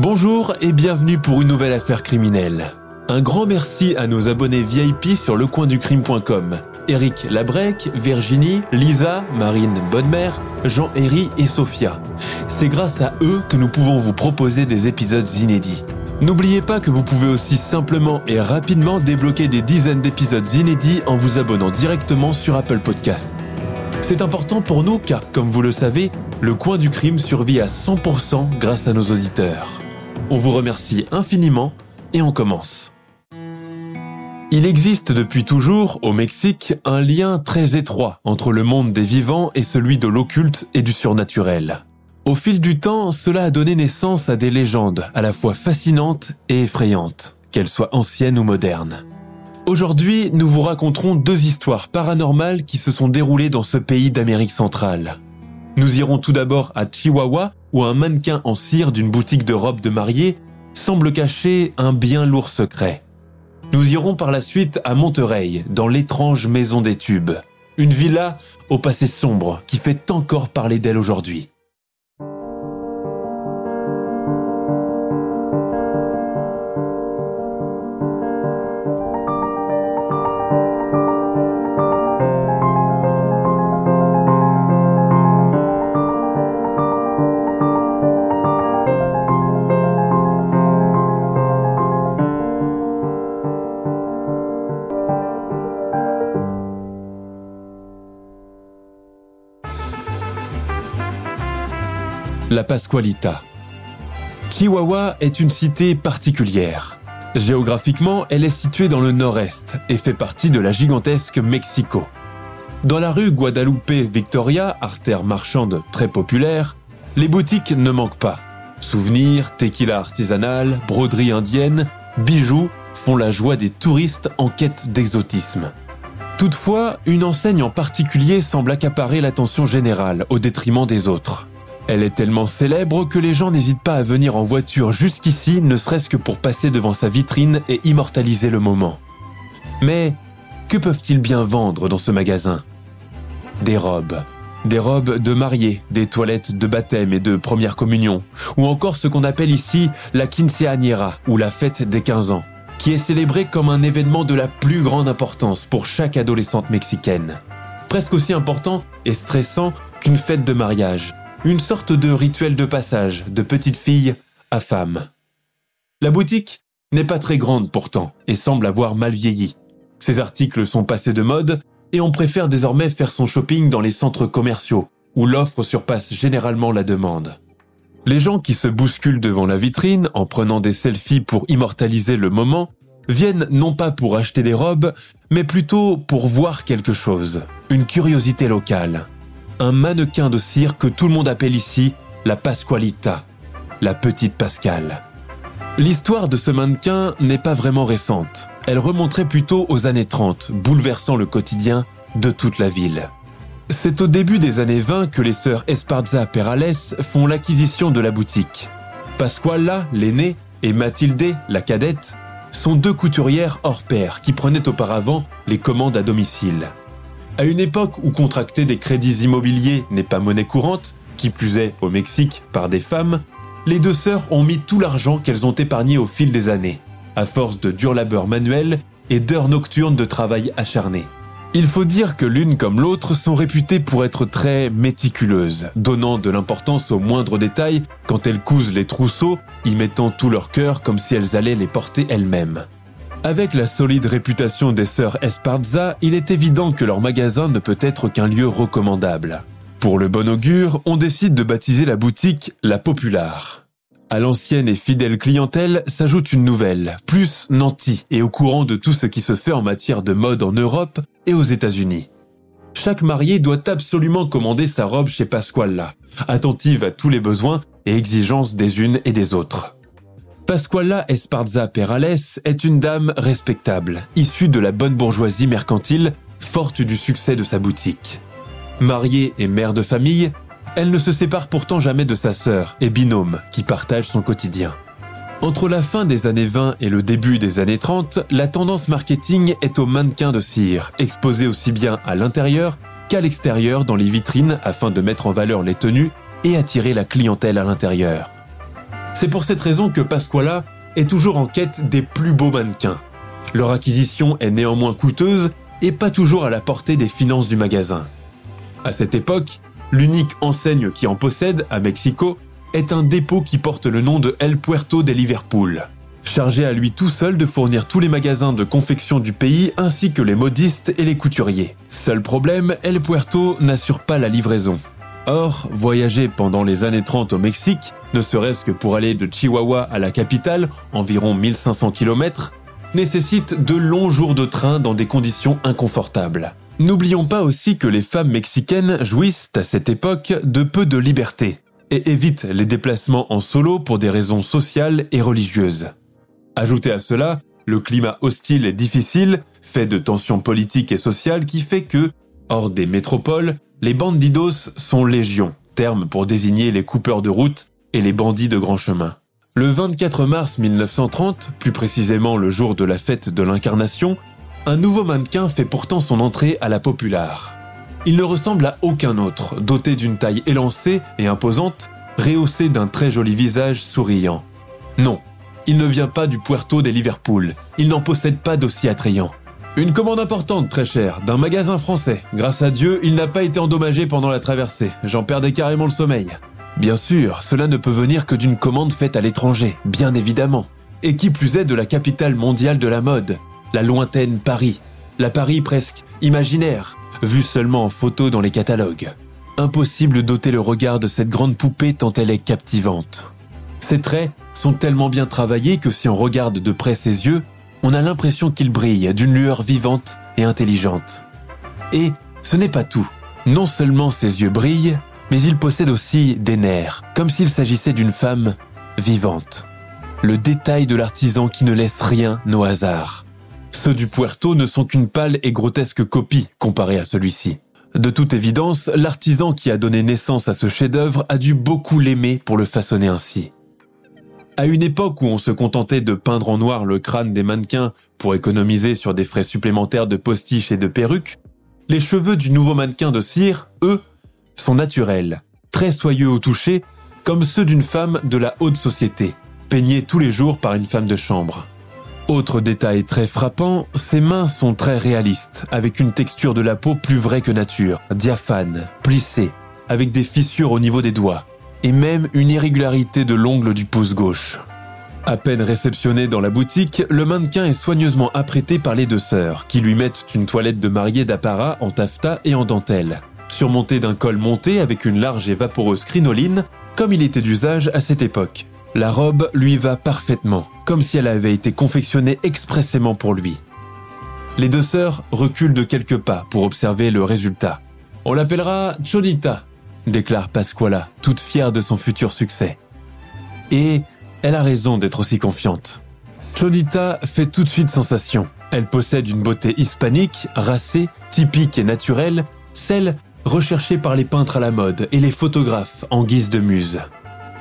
Bonjour et bienvenue pour une nouvelle affaire criminelle. Un grand merci à nos abonnés VIP sur lecoinducrime.com. Eric Labrec, Virginie, Lisa, Marine Bonnemère, Jean-Héry et Sophia. C'est grâce à eux que nous pouvons vous proposer des épisodes inédits. N'oubliez pas que vous pouvez aussi simplement et rapidement débloquer des dizaines d'épisodes inédits en vous abonnant directement sur Apple Podcasts. C'est important pour nous car, comme vous le savez, le coin du crime survit à 100% grâce à nos auditeurs. On vous remercie infiniment et on commence. Il existe depuis toujours, au Mexique, un lien très étroit entre le monde des vivants et celui de l'occulte et du surnaturel. Au fil du temps, cela a donné naissance à des légendes à la fois fascinantes et effrayantes, qu'elles soient anciennes ou modernes. Aujourd'hui, nous vous raconterons deux histoires paranormales qui se sont déroulées dans ce pays d'Amérique centrale. Nous irons tout d'abord à Chihuahua, où un mannequin en cire d'une boutique de robes de mariée semble cacher un bien lourd secret. Nous irons par la suite à Monterey, dans l'étrange maison des tubes. Une villa au passé sombre qui fait encore parler d'elle aujourd'hui. La Pascualita. Chihuahua est une cité particulière. Géographiquement, elle est située dans le nord-est et fait partie de la gigantesque Mexico. Dans la rue Guadalupe Victoria, artère marchande très populaire, les boutiques ne manquent pas. Souvenirs, tequila artisanal, broderie indienne, bijoux font la joie des touristes en quête d'exotisme. Toutefois, une enseigne en particulier semble accaparer l'attention générale au détriment des autres. Elle est tellement célèbre que les gens n'hésitent pas à venir en voiture jusqu'ici, ne serait-ce que pour passer devant sa vitrine et immortaliser le moment. Mais que peuvent-ils bien vendre dans ce magasin? Des robes. Des robes de mariée, des toilettes de baptême et de première communion, ou encore ce qu'on appelle ici la quinceañera, ou la fête des 15 ans, qui est célébrée comme un événement de la plus grande importance pour chaque adolescente mexicaine. Presque aussi important et stressant qu'une fête de mariage, une sorte de rituel de passage de petite fille à femme. La boutique n'est pas très grande pourtant et semble avoir mal vieilli. Ses articles sont passés de mode et on préfère désormais faire son shopping dans les centres commerciaux où l'offre surpasse généralement la demande. Les gens qui se bousculent devant la vitrine en prenant des selfies pour immortaliser le moment viennent non pas pour acheter des robes, mais plutôt pour voir quelque chose, une curiosité locale un mannequin de cire que tout le monde appelle ici la Pasqualita, la petite Pascale. L'histoire de ce mannequin n'est pas vraiment récente. Elle remonterait plutôt aux années 30, bouleversant le quotidien de toute la ville. C'est au début des années 20 que les sœurs Esparza Perales font l'acquisition de la boutique. Pasquala, l'aînée, et Mathilde, la cadette, sont deux couturières hors pair qui prenaient auparavant les commandes à domicile. À une époque où contracter des crédits immobiliers n'est pas monnaie courante, qui plus est au Mexique par des femmes, les deux sœurs ont mis tout l'argent qu'elles ont épargné au fil des années, à force de dur labeur manuel et d'heures nocturnes de travail acharné. Il faut dire que l'une comme l'autre sont réputées pour être très méticuleuses, donnant de l'importance aux moindres détails quand elles cousent les trousseaux, y mettant tout leur cœur comme si elles allaient les porter elles-mêmes. Avec la solide réputation des sœurs Esparza, il est évident que leur magasin ne peut être qu'un lieu recommandable. Pour le bon augure, on décide de baptiser la boutique La Populaire. À l'ancienne et fidèle clientèle s'ajoute une nouvelle, plus nantie et au courant de tout ce qui se fait en matière de mode en Europe et aux États-Unis. Chaque marié doit absolument commander sa robe chez Pasquale, attentive à tous les besoins et exigences des unes et des autres. Pasquala Esparza Perales est une dame respectable, issue de la bonne bourgeoisie mercantile, forte du succès de sa boutique. Mariée et mère de famille, elle ne se sépare pourtant jamais de sa sœur et binôme qui partagent son quotidien. Entre la fin des années 20 et le début des années 30, la tendance marketing est au mannequin de cire, exposé aussi bien à l'intérieur qu'à l'extérieur dans les vitrines afin de mettre en valeur les tenues et attirer la clientèle à l'intérieur. C'est pour cette raison que Pasquala est toujours en quête des plus beaux mannequins. Leur acquisition est néanmoins coûteuse et pas toujours à la portée des finances du magasin. À cette époque, l'unique enseigne qui en possède, à Mexico, est un dépôt qui porte le nom de El Puerto de Liverpool, chargé à lui tout seul de fournir tous les magasins de confection du pays ainsi que les modistes et les couturiers. Seul problème, El Puerto n'assure pas la livraison. Or, voyager pendant les années 30 au Mexique, ne serait-ce que pour aller de Chihuahua à la capitale, environ 1500 km, nécessite de longs jours de train dans des conditions inconfortables. N'oublions pas aussi que les femmes mexicaines jouissent à cette époque de peu de liberté et évite les déplacements en solo pour des raisons sociales et religieuses. Ajoutez à cela le climat hostile et difficile, fait de tensions politiques et sociales qui fait que, hors des métropoles, les bandidos sont légion, terme pour désigner les coupeurs de route et les bandits de grand chemin. Le 24 mars 1930, plus précisément le jour de la fête de l'incarnation, un nouveau mannequin fait pourtant son entrée à la Populaire. Il ne ressemble à aucun autre, doté d'une taille élancée et imposante, rehaussé d'un très joli visage souriant. Non, il ne vient pas du Puerto des Liverpool, il n'en possède pas d'aussi attrayant. Une commande importante, très chère, d'un magasin français. Grâce à Dieu, il n'a pas été endommagé pendant la traversée. J'en perdais carrément le sommeil. Bien sûr, cela ne peut venir que d'une commande faite à l'étranger, bien évidemment. Et qui plus est de la capitale mondiale de la mode, la lointaine Paris. La Paris presque imaginaire, vue seulement en photo dans les catalogues. Impossible d'ôter le regard de cette grande poupée tant elle est captivante. Ses traits sont tellement bien travaillés que si on regarde de près ses yeux, on a l'impression qu'il brille d'une lueur vivante et intelligente. Et ce n'est pas tout. Non seulement ses yeux brillent, mais il possède aussi des nerfs, comme s'il s'agissait d'une femme vivante. Le détail de l'artisan qui ne laisse rien au hasard. Ceux du Puerto ne sont qu'une pâle et grotesque copie comparée à celui-ci. De toute évidence, l'artisan qui a donné naissance à ce chef-d'œuvre a dû beaucoup l'aimer pour le façonner ainsi. À une époque où on se contentait de peindre en noir le crâne des mannequins pour économiser sur des frais supplémentaires de postiches et de perruques, les cheveux du nouveau mannequin de cire, eux, sont naturels, très soyeux au toucher, comme ceux d'une femme de la haute société, peignés tous les jours par une femme de chambre. Autre détail très frappant, ses mains sont très réalistes, avec une texture de la peau plus vraie que nature, diaphane, plissée, avec des fissures au niveau des doigts, et même une irrégularité de l'ongle du pouce gauche. À peine réceptionné dans la boutique, le mannequin est soigneusement apprêté par les deux sœurs, qui lui mettent une toilette de mariée d'apparat en taffetas et en dentelle, surmontée d'un col monté avec une large et vaporeuse crinoline, comme il était d'usage à cette époque. La robe lui va parfaitement, comme si elle avait été confectionnée expressément pour lui. Les deux sœurs reculent de quelques pas pour observer le résultat. On l'appellera Chodita, déclare Pasquala, toute fière de son futur succès. Et elle a raison d'être aussi confiante. Chodita fait tout de suite sensation. Elle possède une beauté hispanique, racée, typique et naturelle, celle recherchée par les peintres à la mode et les photographes en guise de muse.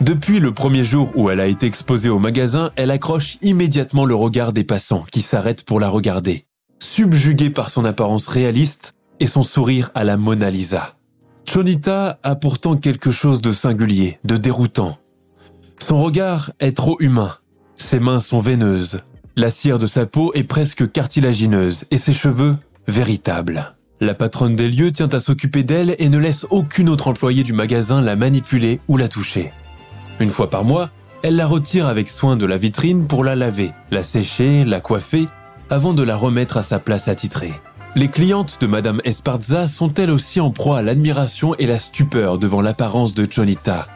Depuis le premier jour où elle a été exposée au magasin, elle accroche immédiatement le regard des passants qui s'arrêtent pour la regarder, subjuguée par son apparence réaliste et son sourire à la Mona Lisa. Chonita a pourtant quelque chose de singulier, de déroutant. Son regard est trop humain. Ses mains sont veineuses. La cire de sa peau est presque cartilagineuse et ses cheveux véritables. La patronne des lieux tient à s'occuper d'elle et ne laisse aucune autre employée du magasin la manipuler ou la toucher. Une fois par mois, elle la retire avec soin de la vitrine pour la laver, la sécher, la coiffer avant de la remettre à sa place attitrée. Les clientes de Madame Esparza sont elles aussi en proie à l'admiration et la stupeur devant l'apparence de Chonita.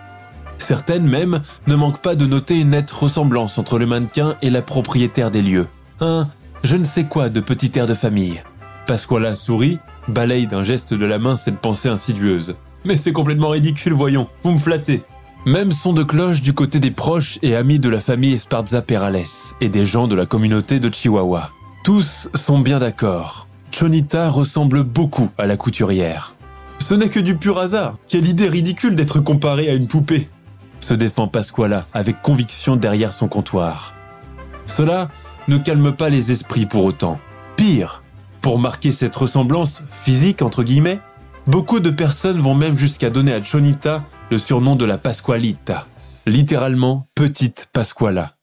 Certaines même ne manquent pas de noter une nette ressemblance entre le mannequin et la propriétaire des lieux. Un je ne sais quoi de petit air de famille. Pasquala sourit, balaye d'un geste de la main cette pensée insidieuse. Mais c'est complètement ridicule, voyons, vous me flattez. Même son de cloche du côté des proches et amis de la famille Esparza Perales et des gens de la communauté de Chihuahua. Tous sont bien d'accord. Chonita ressemble beaucoup à la couturière. Ce n'est que du pur hasard. Quelle idée ridicule d'être comparée à une poupée. Se défend Pasquala avec conviction derrière son comptoir. Cela ne calme pas les esprits pour autant. Pire, pour marquer cette ressemblance physique entre guillemets, beaucoup de personnes vont même jusqu'à donner à Chonita le surnom de la Pasqualita, littéralement petite Pasquala,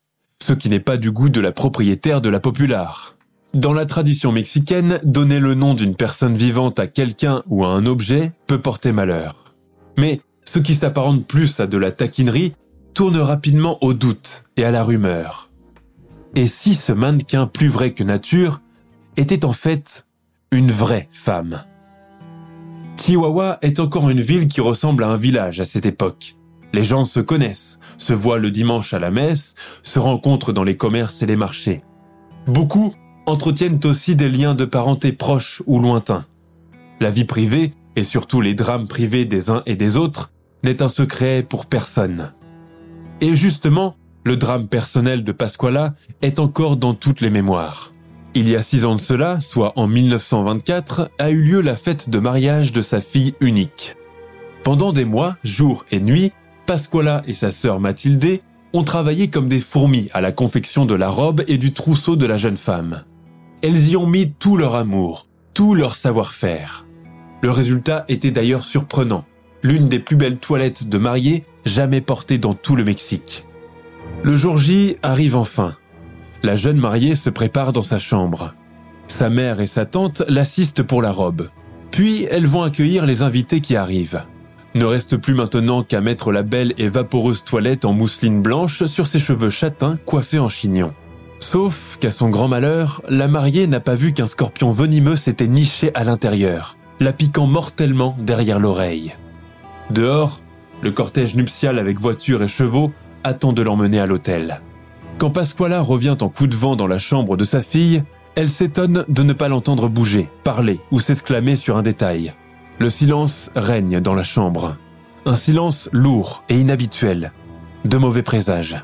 ce qui n'est pas du goût de la propriétaire de la Popular. Dans la tradition mexicaine, donner le nom d'une personne vivante à quelqu'un ou à un objet peut porter malheur. Mais ce qui s'apparente plus à de la taquinerie tourne rapidement au doute et à la rumeur. Et si ce mannequin plus vrai que nature était en fait une vraie femme? Chihuahua est encore une ville qui ressemble à un village à cette époque. Les gens se connaissent, se voient le dimanche à la messe, se rencontrent dans les commerces et les marchés. Beaucoup entretiennent aussi des liens de parenté proches ou lointains. La vie privée, et surtout les drames privés des uns et des autres, n'est un secret pour personne. Et justement, le drame personnel de Pasquala est encore dans toutes les mémoires. Il y a six ans de cela, soit en 1924, a eu lieu la fête de mariage de sa fille unique. Pendant des mois, jour et nuit, Pasquala et sa sœur Mathilde ont travaillé comme des fourmis à la confection de la robe et du trousseau de la jeune femme. Elles y ont mis tout leur amour, tout leur savoir-faire. Le résultat était d'ailleurs surprenant. L'une des plus belles toilettes de mariée jamais portées dans tout le Mexique. Le jour J arrive enfin. La jeune mariée se prépare dans sa chambre. Sa mère et sa tante l'assistent pour la robe. Puis elles vont accueillir les invités qui arrivent. Ne reste plus maintenant qu'à mettre la belle et vaporeuse toilette en mousseline blanche sur ses cheveux châtains coiffés en chignon. Sauf qu'à son grand malheur, la mariée n'a pas vu qu'un scorpion venimeux s'était niché à l'intérieur, la piquant mortellement derrière l'oreille. Dehors, le cortège nuptial avec voiture et chevaux attend de l'emmener à l'hôtel. Quand Pasquala revient en coup de vent dans la chambre de sa fille, elle s'étonne de ne pas l'entendre bouger, parler ou s'exclamer sur un détail. Le silence règne dans la chambre. Un silence lourd et inhabituel. De mauvais présages.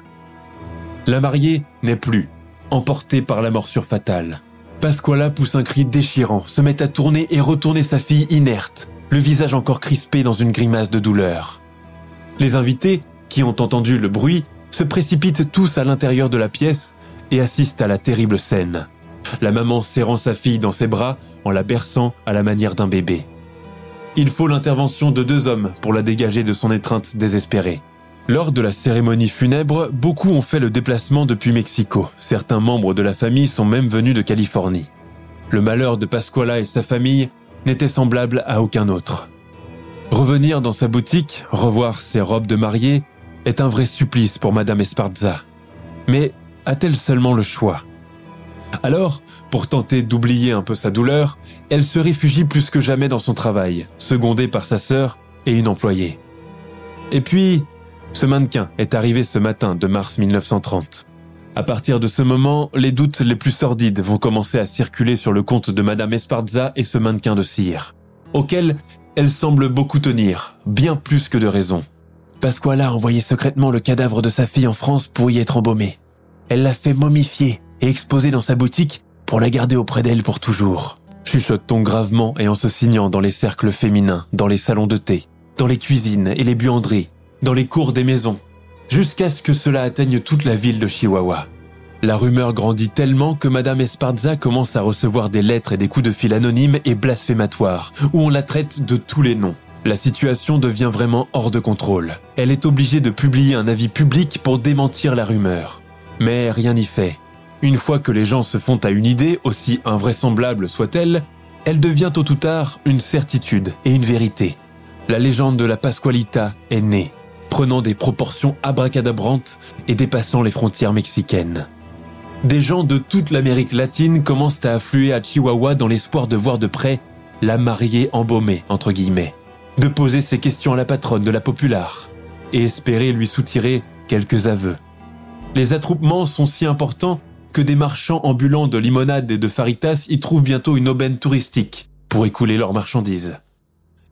La mariée n'est plus, emportée par la morsure fatale. Pasquala pousse un cri déchirant, se met à tourner et retourner sa fille inerte, le visage encore crispé dans une grimace de douleur. Les invités, qui ont entendu le bruit, se précipitent tous à l'intérieur de la pièce et assistent à la terrible scène. La maman serrant sa fille dans ses bras en la berçant à la manière d'un bébé. Il faut l'intervention de deux hommes pour la dégager de son étreinte désespérée. Lors de la cérémonie funèbre, beaucoup ont fait le déplacement depuis Mexico. Certains membres de la famille sont même venus de Californie. Le malheur de Pasquala et sa famille n'était semblable à aucun autre. Revenir dans sa boutique, revoir ses robes de mariée, est un vrai supplice pour Madame Esparza. Mais a-t-elle seulement le choix? Alors, pour tenter d'oublier un peu sa douleur, elle se réfugie plus que jamais dans son travail, secondée par sa sœur et une employée. Et puis, ce mannequin est arrivé ce matin de mars 1930. À partir de ce moment, les doutes les plus sordides vont commencer à circuler sur le compte de Madame Esparza et ce mannequin de cire, auquel elle semble beaucoup tenir, bien plus que de raison. Pasquale a envoyé secrètement le cadavre de sa fille en France pour y être embaumée. Elle l'a fait momifier et exposer dans sa boutique pour la garder auprès d'elle pour toujours. Chuchote-t-on gravement et en se signant dans les cercles féminins, dans les salons de thé, dans les cuisines et les buanderies, dans les cours des maisons, jusqu'à ce que cela atteigne toute la ville de Chihuahua. La rumeur grandit tellement que Madame Esparza commence à recevoir des lettres et des coups de fil anonymes et blasphématoires, où on la traite de tous les noms. La situation devient vraiment hors de contrôle. Elle est obligée de publier un avis public pour démentir la rumeur. Mais rien n'y fait. Une fois que les gens se font à une idée, aussi invraisemblable soit-elle, elle devient tôt ou tard une certitude et une vérité. La légende de la Pasqualita est née, prenant des proportions abracadabrantes et dépassant les frontières mexicaines. des gens de toute l'Amérique latine commencent à affluer à Chihuahua dans l'espoir de voir de près la mariée embaumée, entre guillemets, de poser ses questions à la patronne de la Populaire et espérer lui soutirer quelques aveux. Les attroupements sont si importants que des marchands ambulants de limonade et de faritas y trouvent bientôt une aubaine touristique pour écouler leurs marchandises.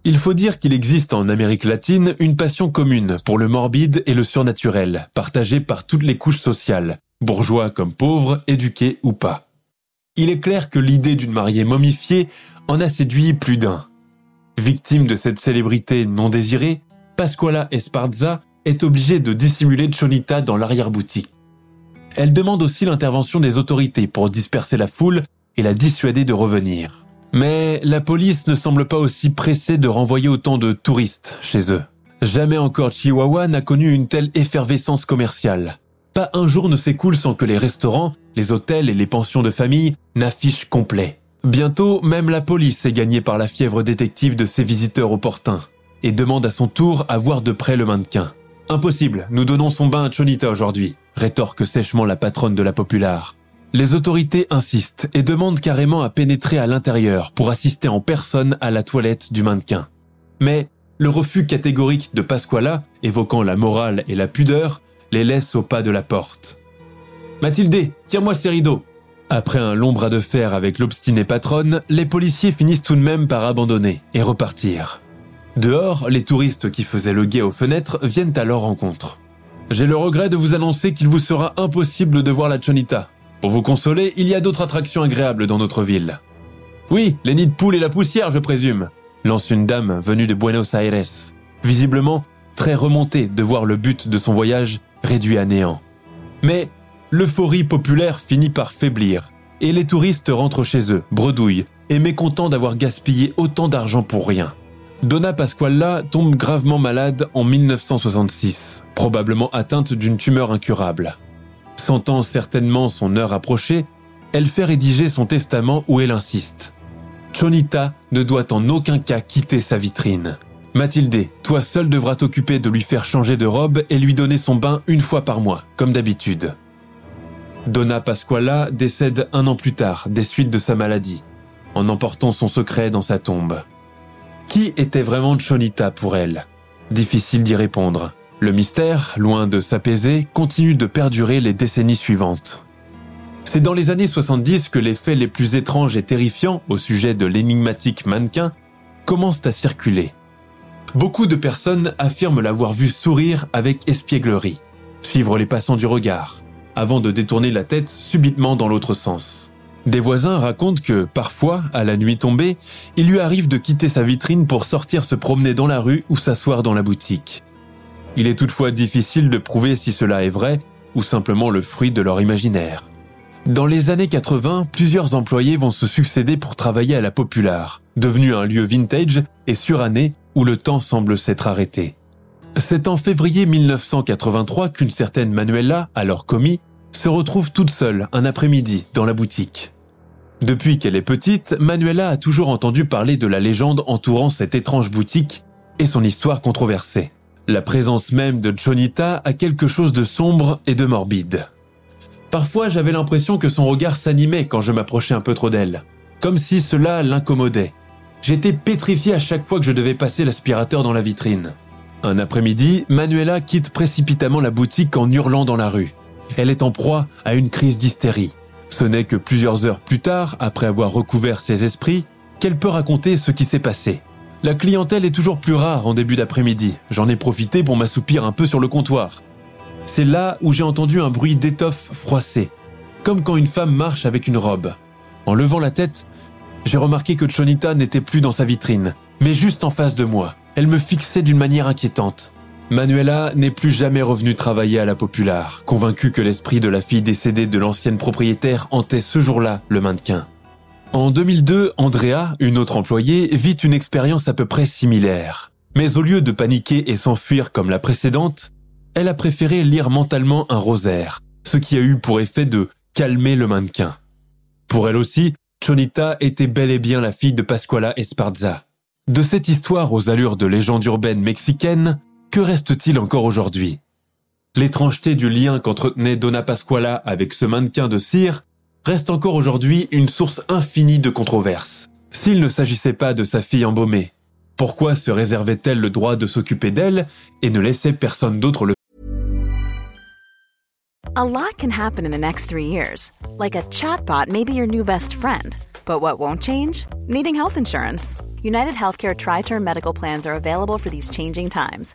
Il faut dire qu'il existe en Amérique latine une passion commune pour le morbide et le surnaturel, partagée par toutes les couches sociales, bourgeois comme pauvres, éduqués ou pas. Il est clair que l'idée d'une mariée momifiée en a séduit plus d'un. Victime de cette célébrité non désirée, Pasquala Esparza est obligée de dissimuler Chonita dans l'arrière-boutique. Elle demande aussi l'intervention des autorités pour disperser la foule et la dissuader de revenir. Mais la police ne semble pas aussi pressée de renvoyer autant de touristes chez eux. Jamais encore Chihuahua n'a connu une telle effervescence commerciale. Pas un jour ne s'écoule sans que les restaurants, les hôtels et les pensions de famille n'affichent complet. Bientôt, même la police est gagnée par la fièvre détective de ses visiteurs opportuns et demande à son tour à voir de près le mannequin. Impossible, nous donnons son bain à Chonita aujourd'hui, rétorque sèchement la patronne de la Populaire. Les autorités insistent et demandent carrément à pénétrer à l'intérieur pour assister en personne à la toilette du mannequin. Mais le refus catégorique de Pasquala, évoquant la morale et la pudeur, les laisse au pas de la porte. Mathilde, tire-moi ces rideaux. Après un long bras de fer avec l'obstinée patronne, les policiers finissent tout de même par abandonner et repartir. Dehors, les touristes qui faisaient le guet aux fenêtres viennent à leur rencontre. J'ai le regret de vous annoncer qu'il vous sera impossible de voir la Chonita. Pour vous consoler, il y a d'autres attractions agréables dans notre ville. Oui, les nids de poules et la poussière, je présume, lance une dame venue de Buenos Aires, visiblement très remontée de voir le but de son voyage réduit à néant. Mais l'euphorie populaire finit par faiblir, et les touristes rentrent chez eux, bredouilles, et mécontents d'avoir gaspillé autant d'argent pour rien. Donna Pasquala tombe gravement malade en 1966, probablement atteinte d'une tumeur incurable. Sentant certainement son heure approcher, elle fait rédiger son testament où elle insiste. Chonita ne doit en aucun cas quitter sa vitrine. Mathilde, toi seule devras t'occuper de lui faire changer de robe et lui donner son bain une fois par mois, comme d'habitude. Donna Pasquala décède un an plus tard des suites de sa maladie, en emportant son secret dans sa tombe. Qui était vraiment Chonita pour elle? Difficile d'y répondre. Le mystère, loin de s'apaiser, continue de perdurer les décennies suivantes. C'est dans les années 70 que les faits les plus étranges et terrifiants au sujet de l'énigmatique mannequin commencent à circuler. Beaucoup de personnes affirment l'avoir vu sourire avec espièglerie, suivre les passants du regard, avant de détourner la tête subitement dans l'autre sens. Des voisins racontent que, parfois, à la nuit tombée, il lui arrive de quitter sa vitrine pour sortir se promener dans la rue ou s'asseoir dans la boutique. Il est toutefois difficile de prouver si cela est vrai ou simplement le fruit de leur imaginaire. Dans les années 80, plusieurs employés vont se succéder pour travailler à la Populaire, devenu un lieu vintage et suranné où le temps semble s'être arrêté. C'est en février 1983 qu'une certaine Manuela, alors commis, se retrouve toute seule un après-midi dans la boutique. Depuis qu'elle est petite, Manuela a toujours entendu parler de la légende entourant cette étrange boutique et son histoire controversée. La présence même de Chonita a quelque chose de sombre et de morbide. Parfois, j'avais l'impression que son regard s'animait quand je m'approchais un peu trop d'elle, comme si cela l'incommodait. J'étais pétrifié à chaque fois que je devais passer l'aspirateur dans la vitrine. Un après-midi, Manuela quitte précipitamment la boutique en hurlant dans la rue. Elle est en proie à une crise d'hystérie. Ce n'est que plusieurs heures plus tard, après avoir recouvert ses esprits, qu'elle peut raconter ce qui s'est passé. La clientèle est toujours plus rare en début d'après-midi. J'en ai profité pour m'assoupir un peu sur le comptoir. C'est là où j'ai entendu un bruit d'étoffe froissée, comme quand une femme marche avec une robe. En levant la tête, j'ai remarqué que Chonita n'était plus dans sa vitrine, mais juste en face de moi. Elle me fixait d'une manière inquiétante. Manuela n'est plus jamais revenue travailler à la Populaire, convaincue que l'esprit de la fille décédée de l'ancienne propriétaire hantait ce jour-là le mannequin. En 2002, Andrea, une autre employée, vit une expérience à peu près similaire. Mais au lieu de paniquer et s'enfuir comme la précédente, elle a préféré lire mentalement un rosaire, ce qui a eu pour effet de calmer le mannequin. Pour elle aussi, Chonita était bel et bien la fille de Pasquala Esparza. De cette histoire aux allures de légende urbaine mexicaine, que reste-t-il encore aujourd'hui? L'étrangeté du lien qu'entretenait Donna Pasquala avec ce mannequin de cire reste encore aujourd'hui une source infinie de controverses. S'il ne s'agissait pas de sa fille embaumée, pourquoi se réservait-elle le droit de s'occuper d'elle et ne laissait personne d'autre le A lot can happen in the next three years. Like a chatbot may be your new best friend. But what won't change? Needing health insurance. United Healthcare Tri Term Medical Plans are available for these changing times.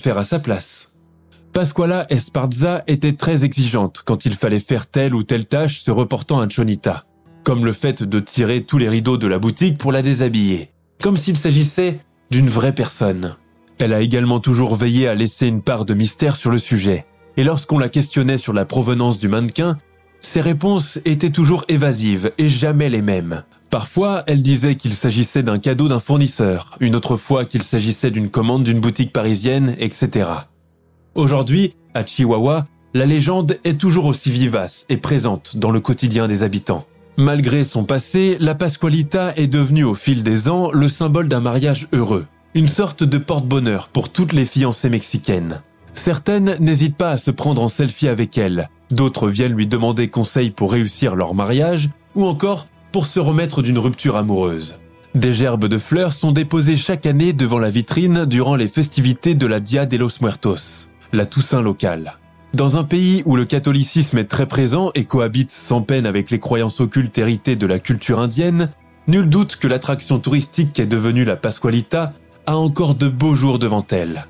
Faire à sa place. Pasquala Esparza était très exigeante quand il fallait faire telle ou telle tâche se reportant à Chonita, comme le fait de tirer tous les rideaux de la boutique pour la déshabiller, comme s'il s'agissait d'une vraie personne. Elle a également toujours veillé à laisser une part de mystère sur le sujet, et lorsqu'on la questionnait sur la provenance du mannequin, ses réponses étaient toujours évasives et jamais les mêmes. Parfois, elle disait qu'il s'agissait d'un cadeau d'un fournisseur, une autre fois qu'il s'agissait d'une commande d'une boutique parisienne, etc. Aujourd'hui, à Chihuahua, la légende est toujours aussi vivace et présente dans le quotidien des habitants. Malgré son passé, la Pascualita est devenue au fil des ans le symbole d'un mariage heureux, une sorte de porte-bonheur pour toutes les fiancées mexicaines. Certaines n'hésitent pas à se prendre en selfie avec elle, d'autres viennent lui demander conseil pour réussir leur mariage, ou encore pour se remettre d'une rupture amoureuse. Des gerbes de fleurs sont déposées chaque année devant la vitrine durant les festivités de la Dia de los Muertos, la Toussaint locale. Dans un pays où le catholicisme est très présent et cohabite sans peine avec les croyances occultes héritées de la culture indienne, nul doute que l'attraction touristique qu'est devenue la Pascualita a encore de beaux jours devant elle.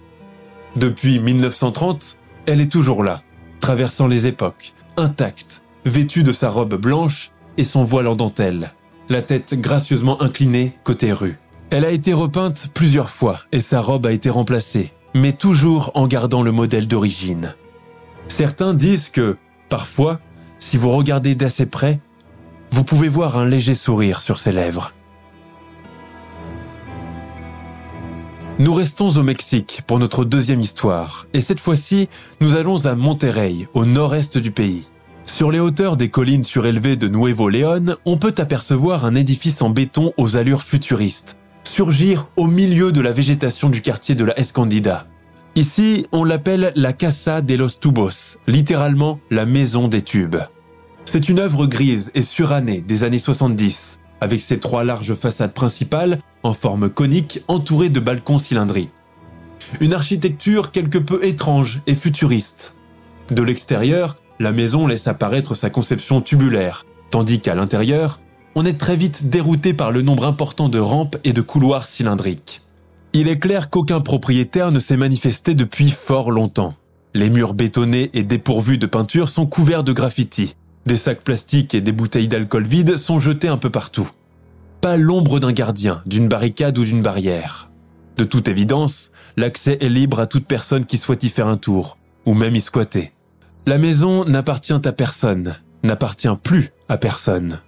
Depuis 1930, elle est toujours là, traversant les époques, intacte, vêtue de sa robe blanche et son voile en dentelle, la tête gracieusement inclinée côté rue. Elle a été repeinte plusieurs fois et sa robe a été remplacée, mais toujours en gardant le modèle d'origine. Certains disent que, parfois, si vous regardez d'assez près, vous pouvez voir un léger sourire sur ses lèvres. Nous restons au Mexique pour notre deuxième histoire, et cette fois-ci, nous allons à Monterrey, au nord-est du pays. Sur les hauteurs des collines surélevées de Nuevo León, on peut apercevoir un édifice en béton aux allures futuristes, surgir au milieu de la végétation du quartier de la Escondida. Ici, on l'appelle la Casa de los Tubos, littéralement la maison des tubes. C'est une œuvre grise et surannée des années 70, avec ses trois larges façades principales en forme conique entourées de balcons cylindriques. Une architecture quelque peu étrange et futuriste. De l'extérieur, la maison laisse apparaître sa conception tubulaire, tandis qu'à l'intérieur, on est très vite dérouté par le nombre important de rampes et de couloirs cylindriques. Il est clair qu'aucun propriétaire ne s'est manifesté depuis fort longtemps. Les murs bétonnés et dépourvus de peinture sont couverts de graffitis, des sacs plastiques et des bouteilles d'alcool vides sont jetés un peu partout. Pas l'ombre d'un gardien, d'une barricade ou d'une barrière. De toute évidence, l'accès est libre à toute personne qui souhaite y faire un tour, ou même y squatter. La maison n'appartient à personne, n'appartient plus à personne.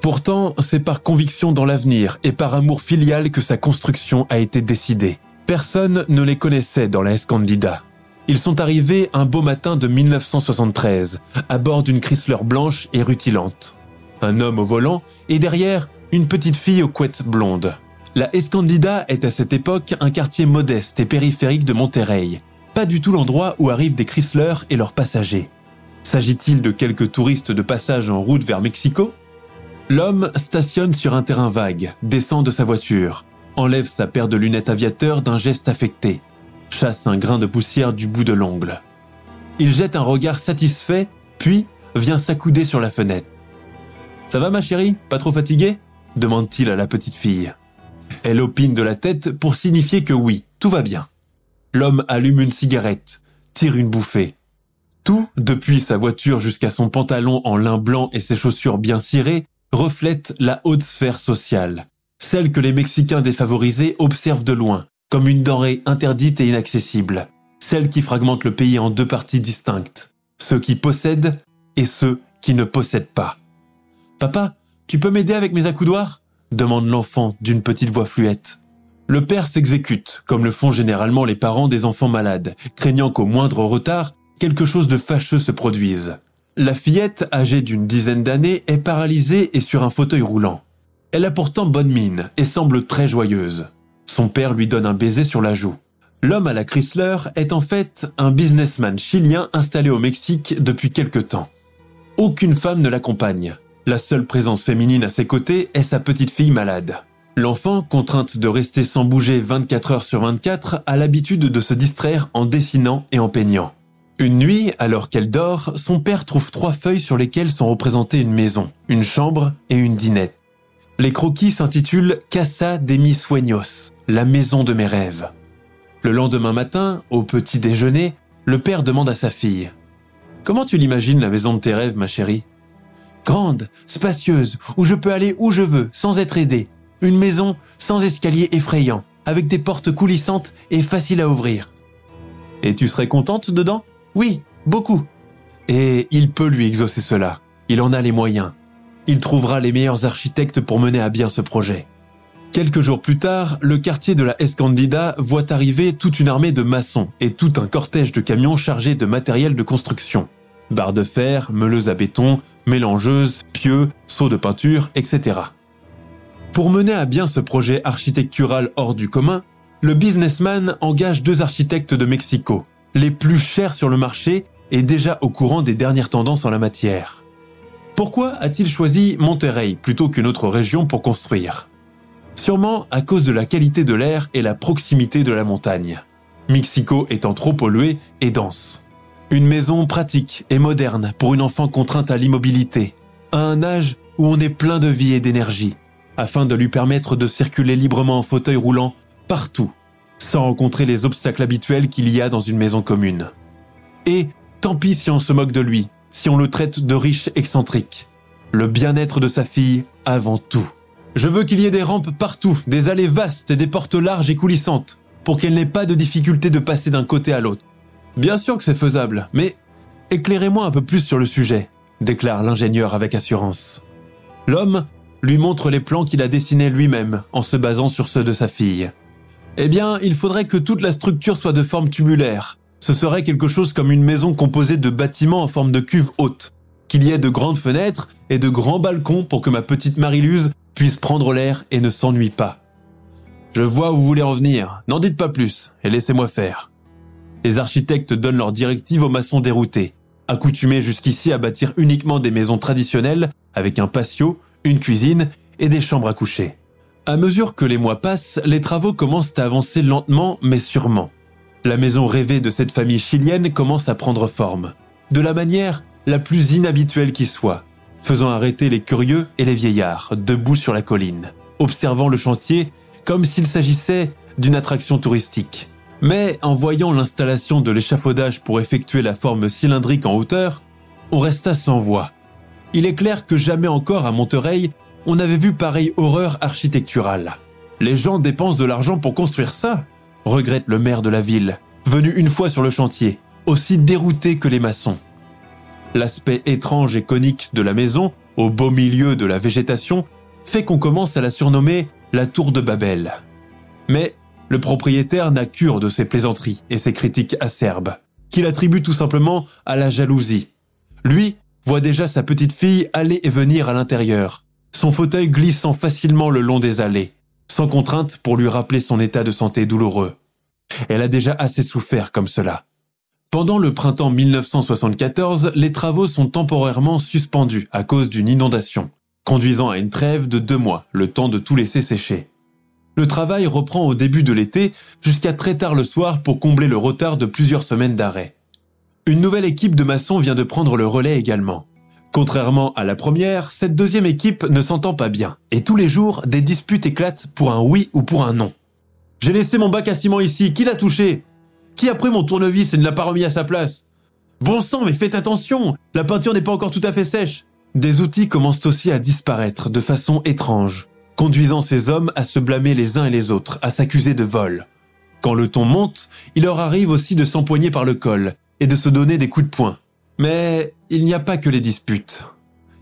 Pourtant, c'est par conviction dans l'avenir et par amour filial que sa construction a été décidée. Personne ne les connaissait dans la Escondida. Ils sont arrivés un beau matin de 1973, à bord d'une Chrysler blanche et rutilante. Un homme au volant et derrière, une petite fille aux couettes blondes. La Escondida est à cette époque un quartier modeste et périphérique de Monterrey, pas du tout l'endroit où arrivent des Chrysler et leurs passagers. S'agit-il de quelques touristes de passage en route vers Mexico? L'homme stationne sur un terrain vague, descend de sa voiture, enlève sa paire de lunettes aviateur d'un geste affecté, chasse un grain de poussière du bout de l'ongle. Il jette un regard satisfait, puis vient s'accouder sur la fenêtre. Ça va ma chérie? Pas trop fatiguée demande-t-il à la petite fille. Elle opine de la tête pour signifier que oui, tout va bien. L'homme allume une cigarette, tire une bouffée. Tout, depuis sa voiture jusqu'à son pantalon en lin blanc et ses chaussures bien cirées, reflète la haute sphère sociale, celle que les Mexicains défavorisés observent de loin, comme une denrée interdite et inaccessible, celle qui fragmente le pays en deux parties distinctes, ceux qui possèdent et ceux qui ne possèdent pas. Papa, tu peux m'aider avec mes accoudoirs? demande l'enfant d'une petite voix fluette. Le père s'exécute, comme le font généralement les parents des enfants malades, craignant qu'au moindre retard, quelque chose de fâcheux se produise. La fillette, âgée d'une dizaine d'années, est paralysée et sur un fauteuil roulant. Elle a pourtant bonne mine et semble très joyeuse. Son père lui donne un baiser sur la joue. L'homme à la Chrysler est en fait un businessman chilien installé au Mexique depuis quelque temps. Aucune femme ne l'accompagne. La seule présence féminine à ses côtés est sa petite fille malade. L'enfant, contrainte de rester sans bouger 24 heures sur 24, a l'habitude de se distraire en dessinant et en peignant. Une nuit, alors qu'elle dort, son père trouve trois feuilles sur lesquelles sont représentées une maison, une chambre et une dinette. Les croquis s'intitulent Casa de mis sueños, la maison de mes rêves. Le lendemain matin, au petit déjeuner, le père demande à sa fille Comment tu l'imagines la maison de tes rêves, ma chérie Grande, spacieuse, où je peux aller où je veux, sans être aidé. Une maison sans escalier effrayant, avec des portes coulissantes et faciles à ouvrir. Et tu serais contente dedans? Oui, beaucoup. Et il peut lui exaucer cela. Il en a les moyens. Il trouvera les meilleurs architectes pour mener à bien ce projet. Quelques jours plus tard, le quartier de la Escondida voit arriver toute une armée de maçons et tout un cortège de camions chargés de matériel de construction. Barres de fer, meuleuses à béton, mélangeuses, pieux, seaux de peinture, etc. Pour mener à bien ce projet architectural hors du commun, le businessman engage deux architectes de Mexico, les plus chers sur le marché et déjà au courant des dernières tendances en la matière. Pourquoi a-t-il choisi Monterrey plutôt qu'une autre région pour construire? Sûrement à cause de la qualité de l'air et la proximité de la montagne. Mexico étant trop pollué et dense. Une maison pratique et moderne pour une enfant contrainte à l'immobilité, à un âge où on est plein de vie et d'énergie, afin de lui permettre de circuler librement en fauteuil roulant partout, sans rencontrer les obstacles habituels qu'il y a dans une maison commune. Et tant pis si on se moque de lui, si on le traite de riche excentrique. Le bien-être de sa fille avant tout. Je veux qu'il y ait des rampes partout, des allées vastes et des portes larges et coulissantes, pour qu'elle n'ait pas de difficulté de passer d'un côté à l'autre. Bien sûr que c'est faisable, mais éclairez-moi un peu plus sur le sujet, déclare l'ingénieur avec assurance. L'homme lui montre les plans qu'il a dessinés lui-même en se basant sur ceux de sa fille. Eh bien, il faudrait que toute la structure soit de forme tubulaire. Ce serait quelque chose comme une maison composée de bâtiments en forme de cuve haute. Qu'il y ait de grandes fenêtres et de grands balcons pour que ma petite Mariluse puisse prendre l'air et ne s'ennuie pas. Je vois où vous voulez en venir, n'en dites pas plus, et laissez-moi faire. Les architectes donnent leurs directives aux maçons déroutés, accoutumés jusqu'ici à bâtir uniquement des maisons traditionnelles avec un patio, une cuisine et des chambres à coucher. À mesure que les mois passent, les travaux commencent à avancer lentement mais sûrement. La maison rêvée de cette famille chilienne commence à prendre forme, de la manière la plus inhabituelle qui soit, faisant arrêter les curieux et les vieillards debout sur la colline, observant le chantier comme s'il s'agissait d'une attraction touristique. Mais en voyant l'installation de l'échafaudage pour effectuer la forme cylindrique en hauteur, on resta sans voix. Il est clair que jamais encore à Monterey, on avait vu pareille horreur architecturale. Les gens dépensent de l'argent pour construire ça, regrette le maire de la ville, venu une fois sur le chantier, aussi dérouté que les maçons. L'aspect étrange et conique de la maison, au beau milieu de la végétation, fait qu'on commence à la surnommer la tour de Babel. Mais le propriétaire n'a cure de ses plaisanteries et ses critiques acerbes, qu'il attribue tout simplement à la jalousie. Lui voit déjà sa petite fille aller et venir à l'intérieur, son fauteuil glissant facilement le long des allées, sans contrainte pour lui rappeler son état de santé douloureux. Elle a déjà assez souffert comme cela. Pendant le printemps 1974, les travaux sont temporairement suspendus à cause d'une inondation, conduisant à une trêve de deux mois, le temps de tout laisser sécher. Le travail reprend au début de l'été jusqu'à très tard le soir pour combler le retard de plusieurs semaines d'arrêt. Une nouvelle équipe de maçons vient de prendre le relais également. Contrairement à la première, cette deuxième équipe ne s'entend pas bien, et tous les jours, des disputes éclatent pour un oui ou pour un non. J'ai laissé mon bac à ciment ici, qui l'a touché? Qui a pris mon tournevis et ne l'a pas remis à sa place? Bon sang, mais faites attention, la peinture n'est pas encore tout à fait sèche. Des outils commencent aussi à disparaître de façon étrange, conduisant ces hommes à se blâmer les uns et les autres, à s'accuser de vol. Quand le ton monte, il leur arrive aussi de s'empoigner par le col et de se donner des coups de poing. Mais il n'y a pas que les disputes.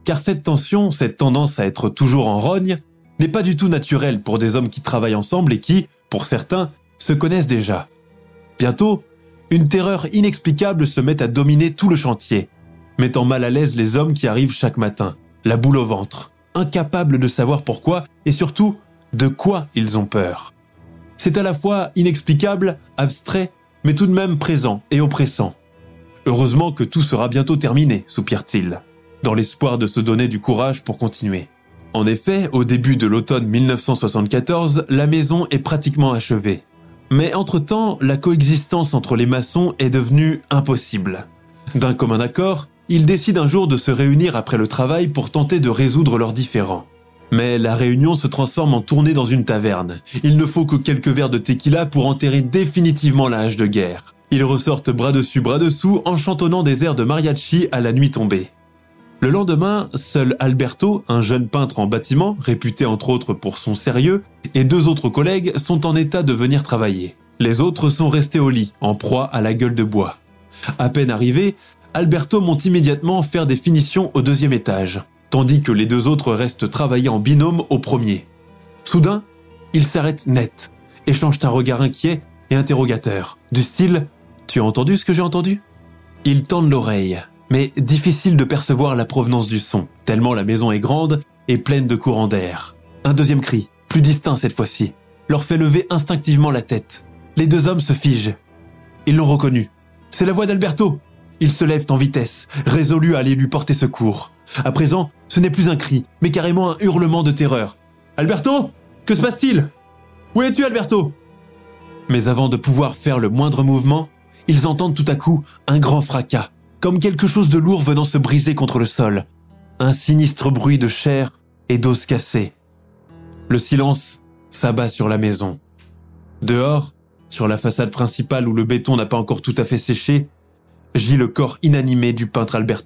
Car cette tension, cette tendance à être toujours en rogne, n'est pas du tout naturelle pour des hommes qui travaillent ensemble et qui, pour certains, se connaissent déjà. Bientôt, une terreur inexplicable se met à dominer tout le chantier, mettant mal à l'aise les hommes qui arrivent chaque matin, la boule au ventre, incapables de savoir pourquoi et surtout de quoi ils ont peur. C'est à la fois inexplicable, abstrait, mais tout de même présent et oppressant. Heureusement que tout sera bientôt terminé, soupire-t-il, dans l'espoir de se donner du courage pour continuer. En effet, au début de l'automne 1974, la maison est pratiquement achevée. Mais entre-temps, la coexistence entre les maçons est devenue impossible. D'un commun accord, ils décident un jour de se réunir après le travail pour tenter de résoudre leurs différends. Mais la réunion se transforme en tournée dans une taverne. Il ne faut que quelques verres de tequila pour enterrer définitivement la hache de guerre. Ils ressortent bras dessus bras dessous en chantonnant des airs de mariachi à la nuit tombée. Le lendemain, seul Alberto, un jeune peintre en bâtiment, réputé entre autres pour son sérieux, et deux autres collègues sont en état de venir travailler. Les autres sont restés au lit, en proie à la gueule de bois. À peine arrivé, Alberto monte immédiatement faire des finitions au deuxième étage, tandis que les deux autres restent travailler en binôme au premier. Soudain, ils s'arrêtent net, échangent un regard inquiet et interrogateur, du style tu as entendu ce que j'ai entendu? Ils tendent l'oreille, mais difficile de percevoir la provenance du son, tellement la maison est grande et pleine de courants d'air. Un deuxième cri, plus distinct cette fois-ci, leur fait lever instinctivement la tête. Les deux hommes se figent. Ils l'ont reconnu. C'est la voix d'Alberto. Ils se lèvent en vitesse, résolus à aller lui porter secours. À présent, ce n'est plus un cri, mais carrément un hurlement de terreur. Alberto Que se passe-t-il? Où es-tu, Alberto? Mais avant de pouvoir faire le moindre mouvement, ils entendent tout à coup un grand fracas, comme quelque chose de lourd venant se briser contre le sol. Un sinistre bruit de chair et d'os cassés. Le silence s'abat sur la maison. Dehors, sur la façade principale où le béton n'a pas encore tout à fait séché, gît le corps inanimé du peintre Albert.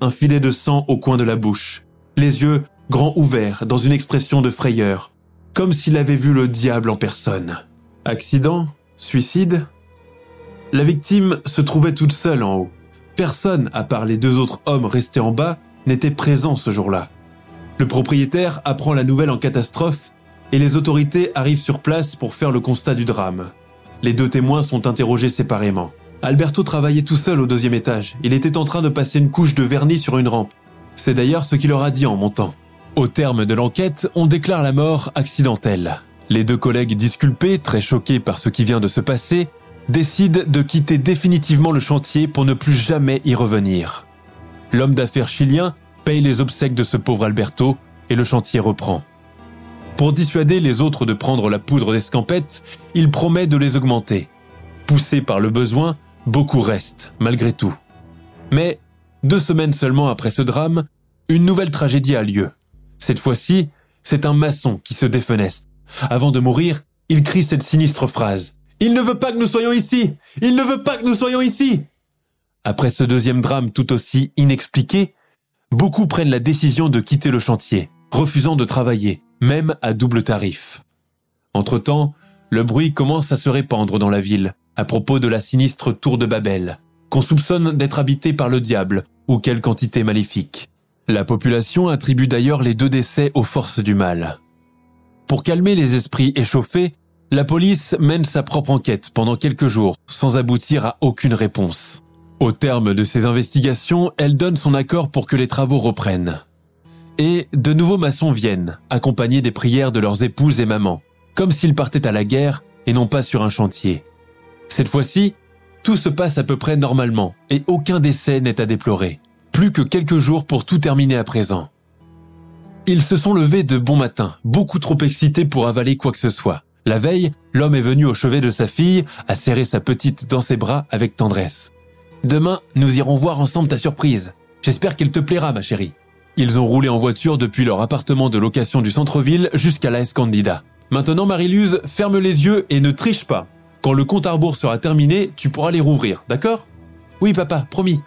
Un filet de sang au coin de la bouche, les yeux grands ouverts dans une expression de frayeur, comme s'il avait vu le diable en personne. Accident Suicide la victime se trouvait toute seule en haut. Personne, à part les deux autres hommes restés en bas, n'était présent ce jour-là. Le propriétaire apprend la nouvelle en catastrophe et les autorités arrivent sur place pour faire le constat du drame. Les deux témoins sont interrogés séparément. Alberto travaillait tout seul au deuxième étage. Il était en train de passer une couche de vernis sur une rampe. C'est d'ailleurs ce qu'il leur a dit en montant. Au terme de l'enquête, on déclare la mort accidentelle. Les deux collègues disculpés, très choqués par ce qui vient de se passer, décide de quitter définitivement le chantier pour ne plus jamais y revenir. L'homme d'affaires chilien paye les obsèques de ce pauvre Alberto et le chantier reprend. Pour dissuader les autres de prendre la poudre d'escampette, il promet de les augmenter. Poussé par le besoin, beaucoup restent, malgré tout. Mais, deux semaines seulement après ce drame, une nouvelle tragédie a lieu. Cette fois-ci, c'est un maçon qui se défeneste. Avant de mourir, il crie cette sinistre phrase. Il ne veut pas que nous soyons ici Il ne veut pas que nous soyons ici Après ce deuxième drame tout aussi inexpliqué, beaucoup prennent la décision de quitter le chantier, refusant de travailler, même à double tarif. Entre-temps, le bruit commence à se répandre dans la ville à propos de la sinistre tour de Babel, qu'on soupçonne d'être habitée par le diable ou quelque entité maléfique. La population attribue d'ailleurs les deux décès aux forces du mal. Pour calmer les esprits échauffés, la police mène sa propre enquête pendant quelques jours sans aboutir à aucune réponse. Au terme de ces investigations, elle donne son accord pour que les travaux reprennent. Et de nouveaux maçons viennent, accompagnés des prières de leurs épouses et mamans, comme s'ils partaient à la guerre et non pas sur un chantier. Cette fois-ci, tout se passe à peu près normalement et aucun décès n'est à déplorer. Plus que quelques jours pour tout terminer à présent. Ils se sont levés de bon matin, beaucoup trop excités pour avaler quoi que ce soit. La veille, l'homme est venu au chevet de sa fille, à serrer sa petite dans ses bras avec tendresse. Demain, nous irons voir ensemble ta surprise. J'espère qu'elle te plaira, ma chérie. Ils ont roulé en voiture depuis leur appartement de location du centre-ville jusqu'à la Escandida. Maintenant, Marie-Luse, ferme les yeux et ne triche pas. Quand le compte à rebours sera terminé, tu pourras les rouvrir, d'accord? Oui, papa, promis.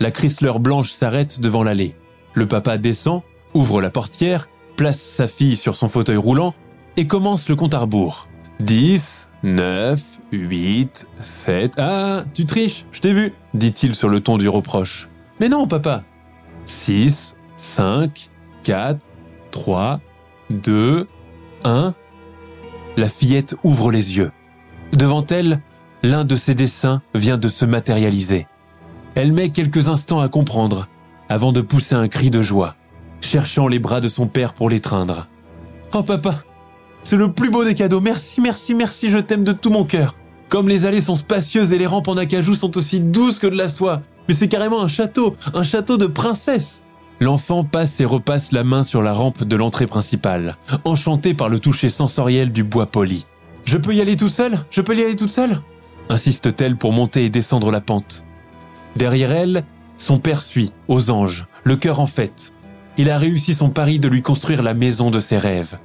La Chrysler blanche s'arrête devant l'allée. Le papa descend, ouvre la portière, place sa fille sur son fauteuil roulant et commence le compte à rebours. 10, 9, 8, 7... Ah, tu triches, je t'ai vu, dit-il sur le ton du reproche. Mais non, papa. 6, 5, 4, 3, 2, 1. La fillette ouvre les yeux. Devant elle, l'un de ses dessins vient de se matérialiser. Elle met quelques instants à comprendre, avant de pousser un cri de joie, cherchant les bras de son père pour l'étreindre. Oh papa, c'est le plus beau des cadeaux, merci, merci, merci, je t'aime de tout mon cœur. Comme les allées sont spacieuses et les rampes en acajou sont aussi douces que de la soie, mais c'est carrément un château, un château de princesse. L'enfant passe et repasse la main sur la rampe de l'entrée principale, enchanté par le toucher sensoriel du bois poli. Je peux y aller tout seul? Je peux y aller toute seule? insiste-t-elle pour monter et descendre la pente. Derrière elle, son père suit, aux anges, le cœur en fête. Il a réussi son pari de lui construire la maison de ses rêves.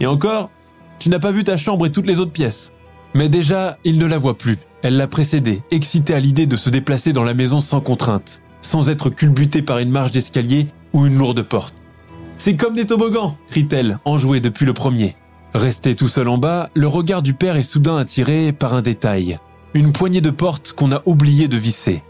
Et encore, tu n'as pas vu ta chambre et toutes les autres pièces. Mais déjà, il ne la voit plus. Elle l'a précédé, excitée à l'idée de se déplacer dans la maison sans contrainte, sans être culbutée par une marche d'escalier ou une lourde porte. C'est comme des toboggans, crie-t-elle, enjouée depuis le premier. Resté tout seul en bas, le regard du père est soudain attiré par un détail. Une poignée de porte qu'on a oublié de visser.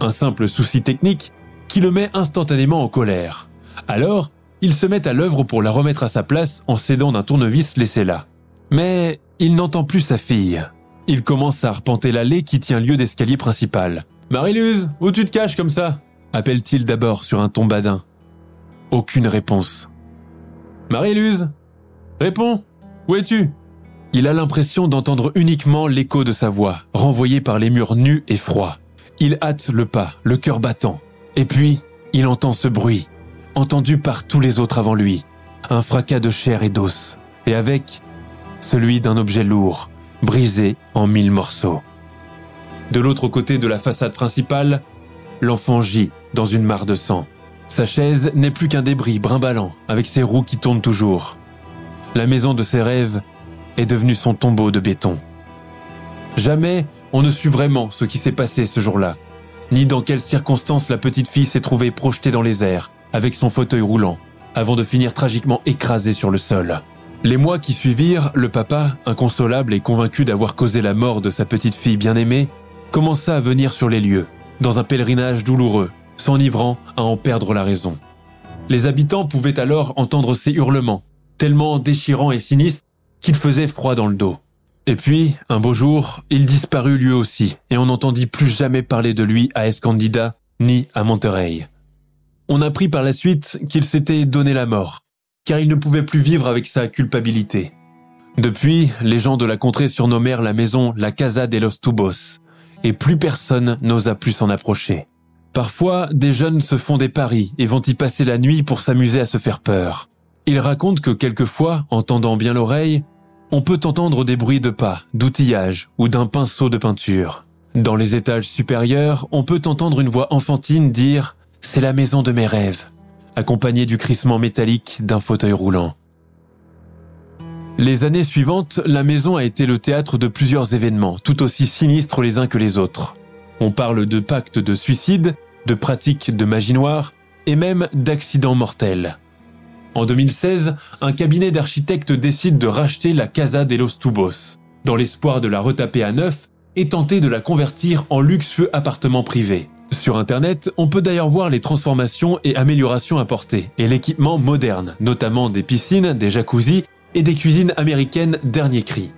Un simple souci technique qui le met instantanément en colère. Alors, il se met à l'œuvre pour la remettre à sa place en s'aidant d'un tournevis laissé là. Mais il n'entend plus sa fille. Il commence à arpenter l'allée qui tient lieu d'escalier principal. Mariluse, où tu te caches comme ça? appelle-t-il d'abord sur un ton badin. Aucune réponse. Mariluse Réponds où es-tu? Il a l'impression d'entendre uniquement l'écho de sa voix, renvoyé par les murs nus et froids. Il hâte le pas, le cœur battant. Et puis, il entend ce bruit, entendu par tous les autres avant lui. Un fracas de chair et d'os. Et avec, celui d'un objet lourd, brisé en mille morceaux. De l'autre côté de la façade principale, l'enfant gît dans une mare de sang. Sa chaise n'est plus qu'un débris brimballant, avec ses roues qui tournent toujours. La maison de ses rêves est devenue son tombeau de béton. Jamais on ne sut vraiment ce qui s'est passé ce jour-là, ni dans quelles circonstances la petite fille s'est trouvée projetée dans les airs, avec son fauteuil roulant, avant de finir tragiquement écrasée sur le sol. Les mois qui suivirent, le papa, inconsolable et convaincu d'avoir causé la mort de sa petite fille bien-aimée, commença à venir sur les lieux, dans un pèlerinage douloureux, s'enivrant à en perdre la raison. Les habitants pouvaient alors entendre ses hurlements, tellement déchirant et sinistre qu'il faisait froid dans le dos. Et puis, un beau jour, il disparut lui aussi, et on n'entendit plus jamais parler de lui à Escandida, ni à Monterey. On apprit par la suite qu'il s'était donné la mort, car il ne pouvait plus vivre avec sa culpabilité. Depuis, les gens de la contrée surnommèrent la maison la Casa de los Tubos, et plus personne n'osa plus s'en approcher. Parfois, des jeunes se font des paris et vont y passer la nuit pour s'amuser à se faire peur. Il raconte que quelquefois, en tendant bien l'oreille, on peut entendre des bruits de pas, d'outillage ou d'un pinceau de peinture. Dans les étages supérieurs, on peut entendre une voix enfantine dire ⁇ C'est la maison de mes rêves ⁇ accompagnée du crissement métallique d'un fauteuil roulant. Les années suivantes, la maison a été le théâtre de plusieurs événements, tout aussi sinistres les uns que les autres. On parle de pactes de suicide, de pratiques de magie noire et même d'accidents mortels. En 2016, un cabinet d'architectes décide de racheter la Casa de los Tubos, dans l'espoir de la retaper à neuf et tenter de la convertir en luxueux appartement privé. Sur Internet, on peut d'ailleurs voir les transformations et améliorations apportées, et l'équipement moderne, notamment des piscines, des jacuzzis et des cuisines américaines dernier cri.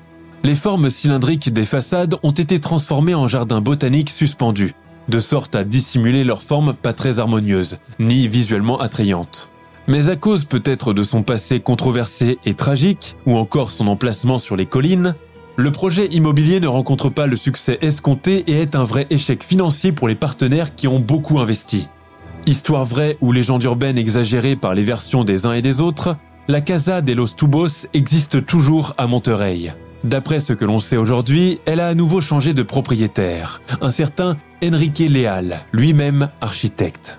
Les formes cylindriques des façades ont été transformées en jardins botaniques suspendus, de sorte à dissimuler leur forme pas très harmonieuse, ni visuellement attrayante. Mais à cause peut-être de son passé controversé et tragique, ou encore son emplacement sur les collines, le projet immobilier ne rencontre pas le succès escompté et est un vrai échec financier pour les partenaires qui ont beaucoup investi. Histoire vraie ou légende urbaine exagérée par les versions des uns et des autres, la Casa de los Tubos existe toujours à Monterey. D'après ce que l'on sait aujourd'hui, elle a à nouveau changé de propriétaire, un certain Enrique Leal, lui-même architecte.